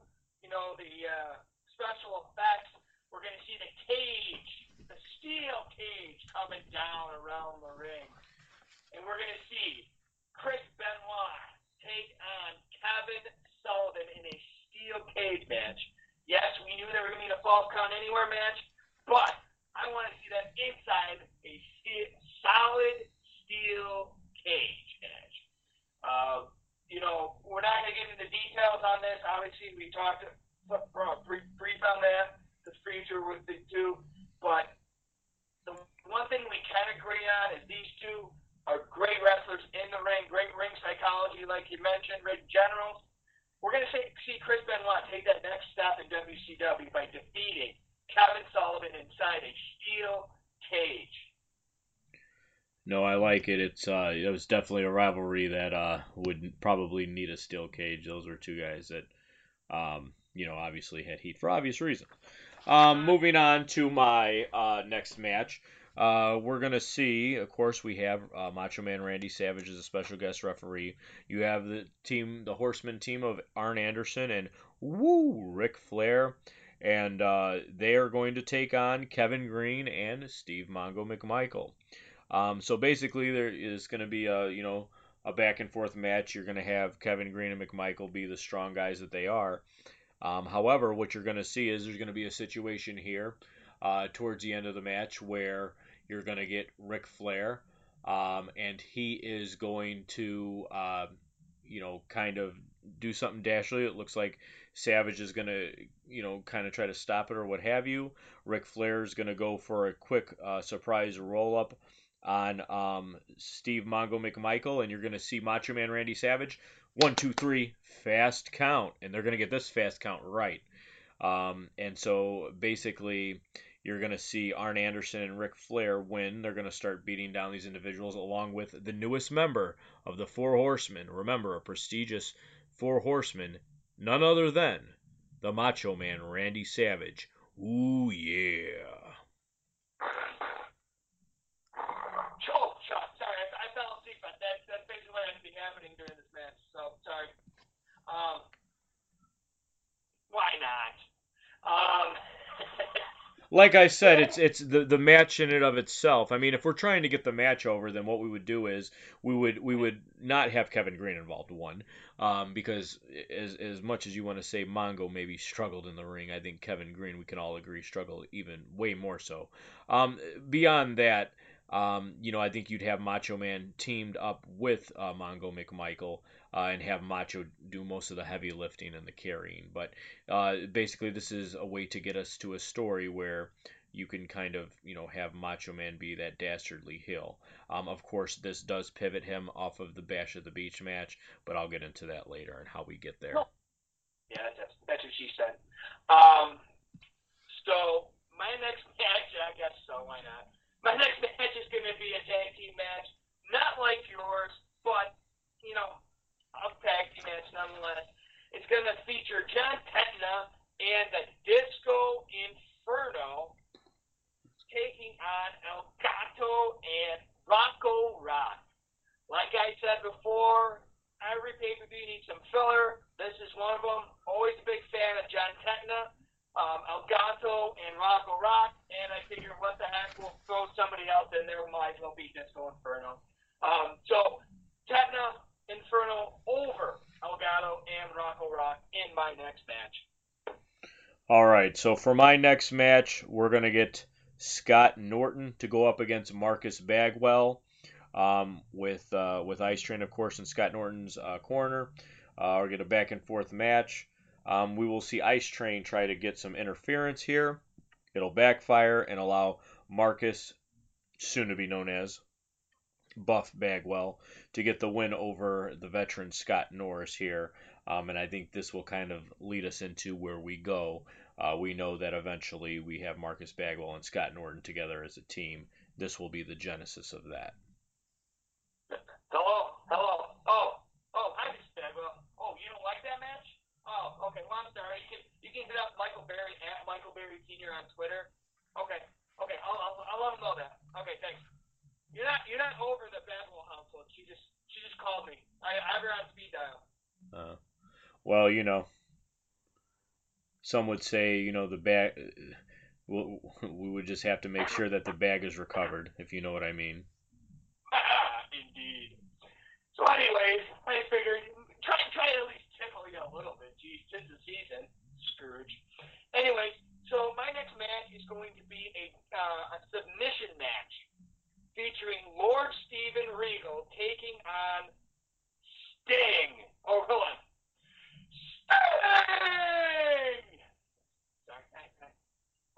you know, the uh, special effects. We're going to see the cage, the steel cage coming down around the ring. And we're going to see Chris Benoit take on Kevin Sullivan in a steel cage match. Yes, we knew they were going to be in a false count anywhere match, but I want to see that inside a solid steel cage match. Uh, you know, we're not going to get into details on this. Obviously, we talked brief, brief on that. The future with the two, but the one thing we can agree on is these two are great wrestlers in the ring, great ring psychology, like you mentioned, great generals. We're going to see Chris Benoit take that next step in WCW by defeating Kevin Sullivan inside a steel cage. No, I like it. It's uh, it was definitely a rivalry that uh, would probably need a steel cage. Those were two guys that, um, you know, obviously had heat for obvious reasons. Um, moving on to my uh, next match. Uh, we're gonna see, of course, we have uh, Macho Man Randy Savage as a special guest referee. You have the team, the Horseman team of Arn Anderson and Woo Ric Flair, and uh, they are going to take on Kevin Greene and Steve Mongo McMichael. Um, so basically, there is going to be a you know a back and forth match. You're going to have Kevin Greene and McMichael be the strong guys that they are. Um, however, what you're going to see is there's going to be a situation here uh, towards the end of the match where you're going to get Ric Flair, um, and he is going to, uh, you know, kind of do something dashly. It looks like Savage is going to, you know, kind of try to stop it or what have you. Ric Flair is going to go for a quick uh, surprise roll up on um, Steve Mongo McMichael, and you're going to see Macho Man Randy Savage one, two, three, fast count, and they're going to get this fast count right. Um, and so basically, you're going to see Arn Anderson and Ric Flair win. They're going to start beating down these individuals along with the newest member of the Four Horsemen. Remember, a prestigious Four Horsemen, none other than the Macho Man Randy Savage. Ooh, yeah. Um, why not? Um, like I said, it's it's the the match in and of itself. I mean, if we're trying to get the match over, then what we would do is we would we would not have Kevin Greene involved. One, um, because as as much as you want to say Mongo maybe struggled in the ring, I think Kevin Greene we can all agree struggled even way more so. Um, beyond that. Um, you know, I think you'd have Macho Man teamed up with uh, Mongo McMichael uh, and have Macho do most of the heavy lifting and the carrying. But uh, basically, this is a way to get us to a story where you can kind of, you know, have Macho Man be that dastardly heel. Um, of course, this does pivot him off of the Bash at the Beach match, but I'll get into that later and how we get there. Yeah, that's, that's what she said. Um, so my next match, I guess so, why not? My next match is going to be a tag team match, not like yours, but you know, a tag team match nonetheless. It's going to feature John Tenta and the Disco Inferno taking on El Gato and Rocco Rock. Like I said before, every pay per view needs some filler. This is one of them. Always a big fan of John Tenta um, Elgato and Rocco Rock, and I figured, what the heck, we'll throw somebody else in there. Might as well be Disco Inferno. Um, so, Tenta Inferno over Elgato and Rocco Rock in my next match. All right, so for my next match, we're going to get Scott Norton to go up against Marcus Bagwell um, with uh, with Ice Train, of course, in Scott Norton's uh, corner. Uh, we're going to back and forth match. Um, we will see Ice Train try to get some interference here. It'll backfire and allow Marcus, soon to be known as, Buff Bagwell to get the win over the veteran Scott Norris here. Um, and I think this will kind of lead us into where we go. Uh, we know that eventually we have Marcus Bagwell and Scott Norton together as a team. This will be the genesis of that. Hello, hello. Oh, oh, hi, Mr. Bagwell. Oh, you don't like that match? Oh, okay. Well, I'm sorry. Can, hit up Michael Berry at Michael Berry Senior on Twitter. Okay, okay. I'll, I'll, I'll let him know that. Okay, thanks. You're not you're not over the Bagwell household. She just she just called me. I, I have her on speed dial. Uh, well, you know, some would say, you know, the bag. We would just have to make sure that the bag is recovered, if you know what I mean. Indeed. So, anyways, I figured try try to at least tickle you a little bit. Geez, tis the season, Scrooge. Anyways, so my next match is going to be a uh, a submission match featuring Lord Steven Regal taking on Sting. Oh, hold on. Sting! Sorry, I, I,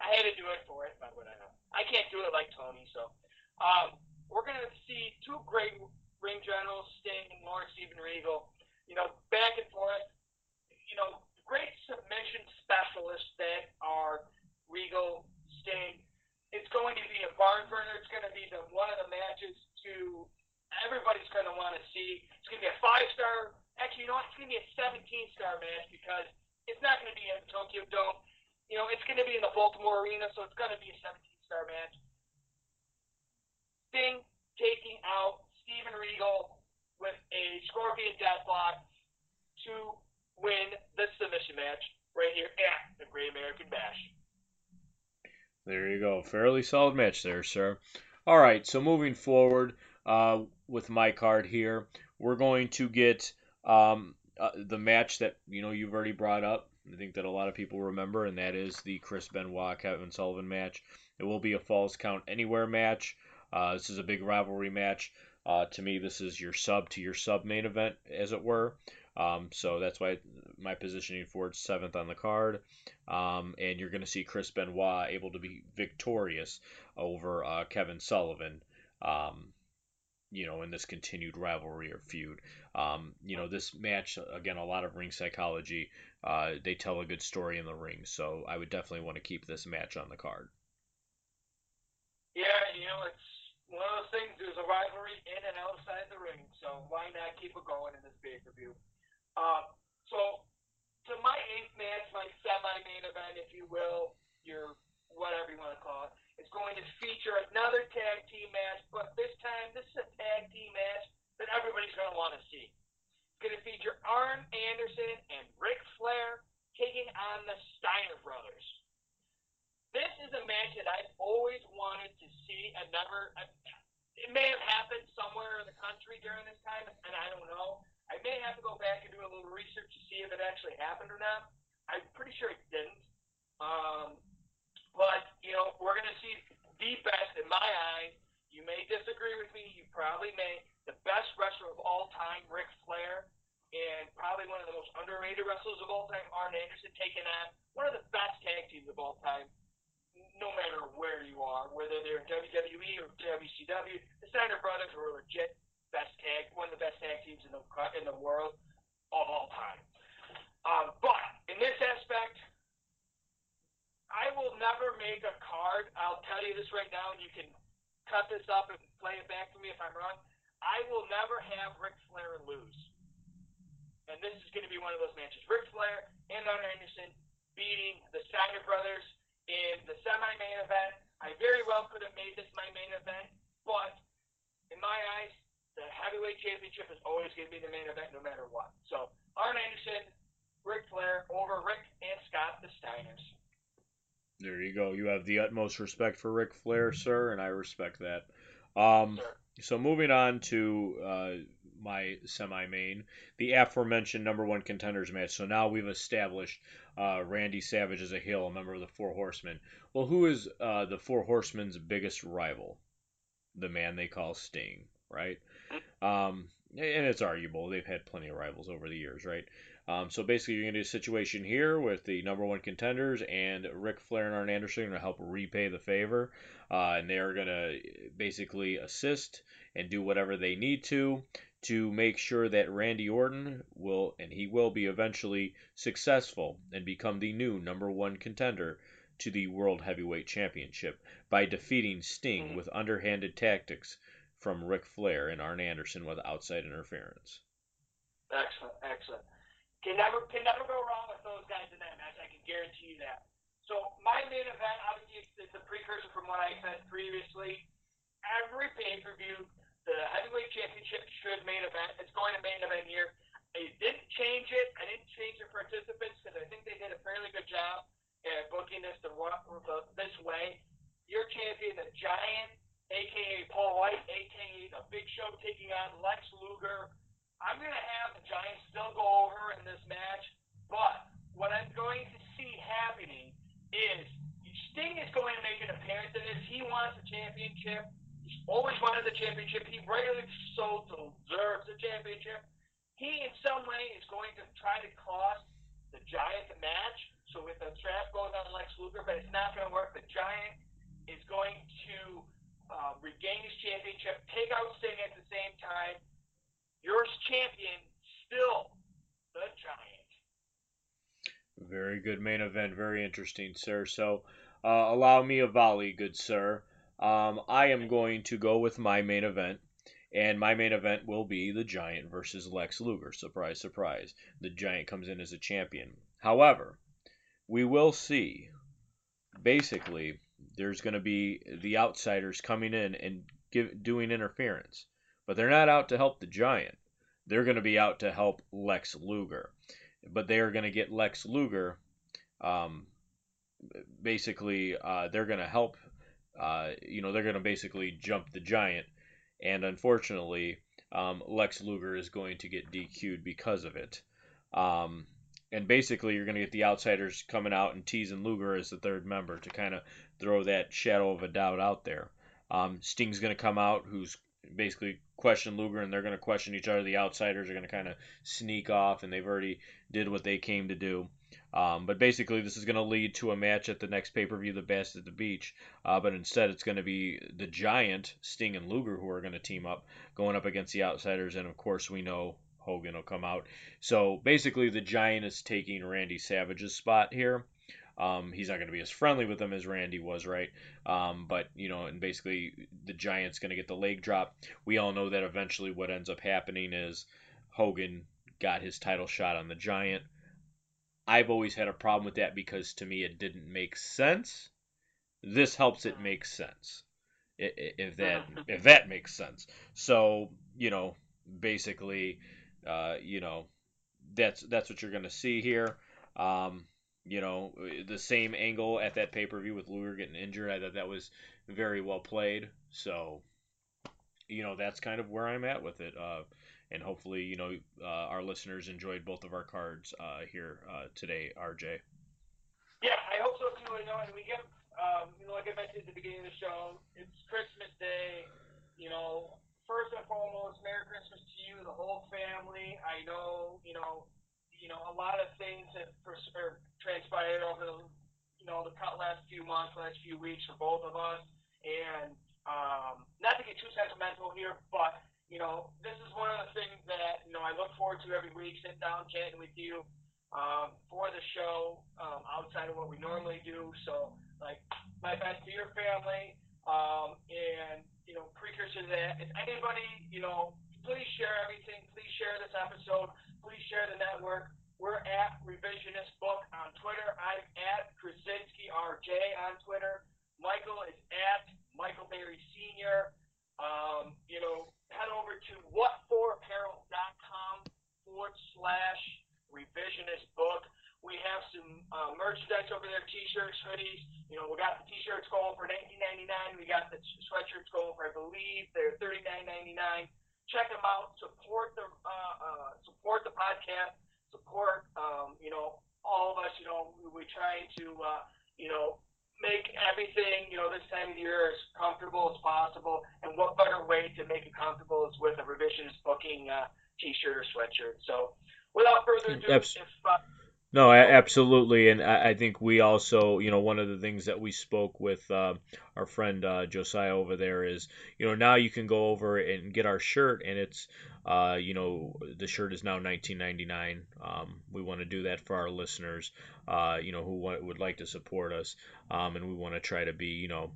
I had to do it for it, but whatever. I know. I can't do it like Tony, so. Um, we're going to see two great ring generals, Sting and Lord Steven Regal, you know, back and forth. You know, great submission specialists that are Regal, Sting, it's going to be a barn burner. It's going to be the one of the matches to everybody's going to want to see. It's going to be a five star. Actually, you know what? It's going to be a 17 star match because it's not going to be in Tokyo Dome. You know, it's going to be in the Baltimore Arena, so it's going to be a 17 star match. Sting taking out Steven Regal with a Scorpion Deathlock to win the submission match right here at the Great American Bash. There you go. Fairly solid match there, sir. All right, so moving forward uh, with my card here, we're going to get um, uh, the match that you know you've already brought up. I think that a lot of people remember, and that is the Chris Benoit Kevin Sullivan match. It will be a Falls Count Anywhere match. Uh, this is a big rivalry match. Uh, to me, this is your sub to your sub main event, as it were. Um, so that's why my positioning for it's seventh on the card. Um, and you're going to see Chris Benoit able to be victorious over uh, Kevin Sullivan. Um, you know, in this continued rivalry or feud. Um, you know, this match, again, a lot of ring psychology. Uh, they tell a good story in the ring, so I would definitely want to keep this match on the card. Yeah, you know, it's one of those things. There's a rivalry in and outside the ring, so why not keep it going in this pay per view? Uh, so, to my eighth match, my semi-main event, if you will, your whatever you want to call it, is going to feature another tag team match, but this time this is a tag team match that everybody's going to want to see. It's going to feature Arn Anderson and Ric Flair taking on the Steiner brothers. This is a match that I've always wanted to see and never. It may have happened somewhere in the country during this time, and I don't know. I may have to go back and do a little research to see if it actually happened or not. I'm pretty sure it didn't. Um, but, you know, we're going to see the best, in my eyes. You may disagree with me. You probably may. The best wrestler of all time, Ric Flair, and probably one of the most underrated wrestlers of all time, Arn Anderson, taking on one of the best tag teams of all time, no matter where you are, whether they're WWE or WCW. The Steiner Brothers were legit best tag, one of the best tag teams in the in the world of all time. Um, but in this aspect, I will never make a card. I'll tell you this right now, and you can cut this up and play it back to me if I'm wrong. I will never have Ric Flair lose. And this is going to be one of those matches. Ric Flair and Arn Anderson beating the Steiner brothers in the semi-main event. I very well could have made this my main event, but in my eyes, the heavyweight championship is always going to be the main event no matter what. So Arn Anderson, Ric Flair over Rick and Scott the Steiners. There you go. You have the utmost respect for Ric Flair, sir, and I respect that. Um, so moving on to uh, my semi-main, the aforementioned number one contenders match. So now we've established uh, Randy Savage as a heel, a member of the Four Horsemen. Well, who is uh, the Four Horsemen's biggest rival? The man they call Sting, right? Um, and it's arguable they've had plenty of rivals over the years, right? Um, so basically, you're going to do a situation here with the number one contenders and Ric Flair and Arn Anderson are going to help repay the favor, uh, and they are going to basically assist and do whatever they need to to make sure that Randy Orton will, and he will be eventually successful and become the new number one contender to the World Heavyweight Championship by defeating Sting Mm-hmm. with underhanded tactics from Ric Flair and Arn Anderson with outside interference. Excellent, excellent. Can never can never go wrong with those guys in that match. I can guarantee you that. So my main event, obviously, it's a precursor from what I said previously. Every pay per view, the heavyweight championship should main event. It's going to main event here. I didn't change it. I didn't change the participants because I think they did a fairly good job at booking this the, this way. Your champion, the Giant, aka Paul White, aka the Big Show, taking on Lex Luger. I'm going to have the Giants still go over in this match, but what I'm going to see happening is Sting is going to make an appearance in this. He wants the championship. He's always wanted the championship. He regularly so deserves the championship. He, in some way, is going to try to cost the Giant the match. So if the trap goes on Lex Luger, but it's not going to work. The Giant is going to uh, regain his championship, take out Sting at the same time. Your champion, still the Giant. Very good main event. Very interesting, sir. So, uh, allow me a volley, good sir. Um, I am going to go with my main event, and my main event will be the Giant versus Lex Luger. Surprise, surprise. The Giant comes in as a champion. However, we will see. Basically, there's going to be the outsiders coming in and give, doing interference, but they're not out to help the Giant. They're going to be out to help Lex Luger but they are going to get Lex Luger. Um, basically, uh, they're going to help. Uh, you know, they're going to basically jump the giant, and unfortunately, um, Lex Luger is going to get DQ'd because of it. Um, and basically, you're going to get the outsiders coming out and teasing Luger as the third member to kind of throw that shadow of a doubt out there. Um, Sting's going to come out, who's basically question Luger, and they're going to question each other. The outsiders are going to kind of sneak off, and they've already did what they came to do. Um, but basically, this is going to lead to a match at the next pay per view, the Bash at the Beach. Uh, but instead, it's going to be the Giant, Sting, and Luger who are going to team up, going up against the outsiders. And of course, we know Hogan will come out. So basically, the Giant is taking Randy Savage's spot here. Um, he's not going to be as friendly with them as Randy was, right? Um, but you know, and basically the Giant's going to get the leg drop. We all know that eventually what ends up happening is Hogan got his title shot on the Giant. I've always had a problem with that because to me it didn't make sense. This helps it make sense, if that if that makes sense. So you know, basically, uh, you know, that's that's what you're going to see here. Um, you know, the same angle at that pay per view with Luger getting injured. I thought that was very well played. So, you know, that's kind of where I'm at with it. Uh, and hopefully, you know, uh, our listeners enjoyed both of our cards uh, here uh, today, RJ. Yeah, I hope so too. You know, and we give, um, you know, like I mentioned at the beginning of the show, it's Christmas Day. You know, first and foremost, Merry Christmas to you, the whole family. I know, you know, you know, a lot of things have pers- or transpired over the, you know, the last few months, last few weeks for both of us. And um, not to get too sentimental here, but you know, this is one of the things that you know I look forward to every week, sitting down chatting with you um, for the show um, outside of what we normally do. So, like, my best to your family, um, and you know, precursor to that. If anybody, you know, please share everything. Please share this episode. Please share the network. We're at Revisionist Book on Twitter. I'm at Krasinski RJ on Twitter. Michael is at Michael Berry Senior. Um, you know, head over to whatforapparel.com forward slash revisionist book. We have some uh, merchandise over there, t-shirts, hoodies. You know, we got the t-shirts going for 19.99. We got the sweatshirts going for, I believe, they're 39.99. Check them out. Support the uh, uh, support the podcast. Support, um, you know, all of us. You know, we, we try to, uh, you know, make everything, you know, this time of year as comfortable as possible. And what better way to make it comfortable is with a revisionist booking uh, t-shirt or sweatshirt. So without further ado, Abs- if uh, No, absolutely, and I think we also, you know, one of the things that we spoke with uh, our friend uh, Josiah over there is, you know, now you can go over and get our shirt, and it's, uh, you know, the shirt is now 19.99. Um, we want to do that for our listeners, uh, you know, who want, would like to support us, um, and we want to try to be, you know,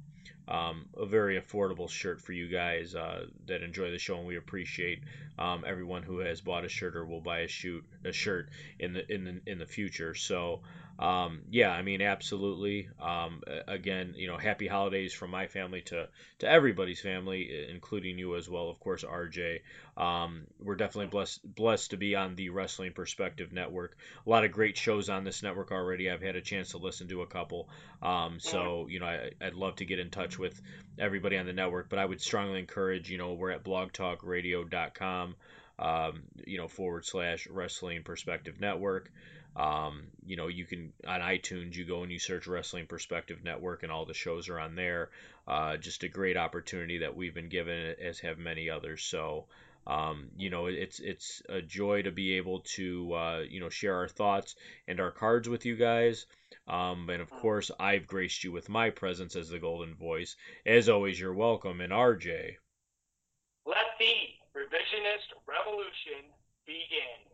um, a very affordable shirt for you guys uh, that enjoy the show, and we appreciate um, everyone who has bought a shirt or will buy a shoot a shirt in the in the in the future. So um, yeah, I mean absolutely. Um, again, you know, happy holidays from my family to to everybody's family, including you as well, of course, RJ. Um, we're definitely blessed blessed to be on the Wrestling Perspective Network. A lot of great shows on this network already. I've had a chance to listen to a couple. Um, so you know, I, I'd love to get in touch with everybody on the network, but I would strongly encourage. You know, we're at blogtalkradio.com. Um, you know, forward slash Wrestling Perspective Network. Um, you know, you can on iTunes, you go and you search Wrestling Perspective Network, and all the shows are on there. Uh, just a great opportunity that we've been given, as have many others. So, um, you know, it's it's a joy to be able to uh, you know share our thoughts and our cards with you guys. Um, and of course, I've graced you with my presence as the Golden Voice. As always, you're welcome. And RJ. let the revisionist revolution begin.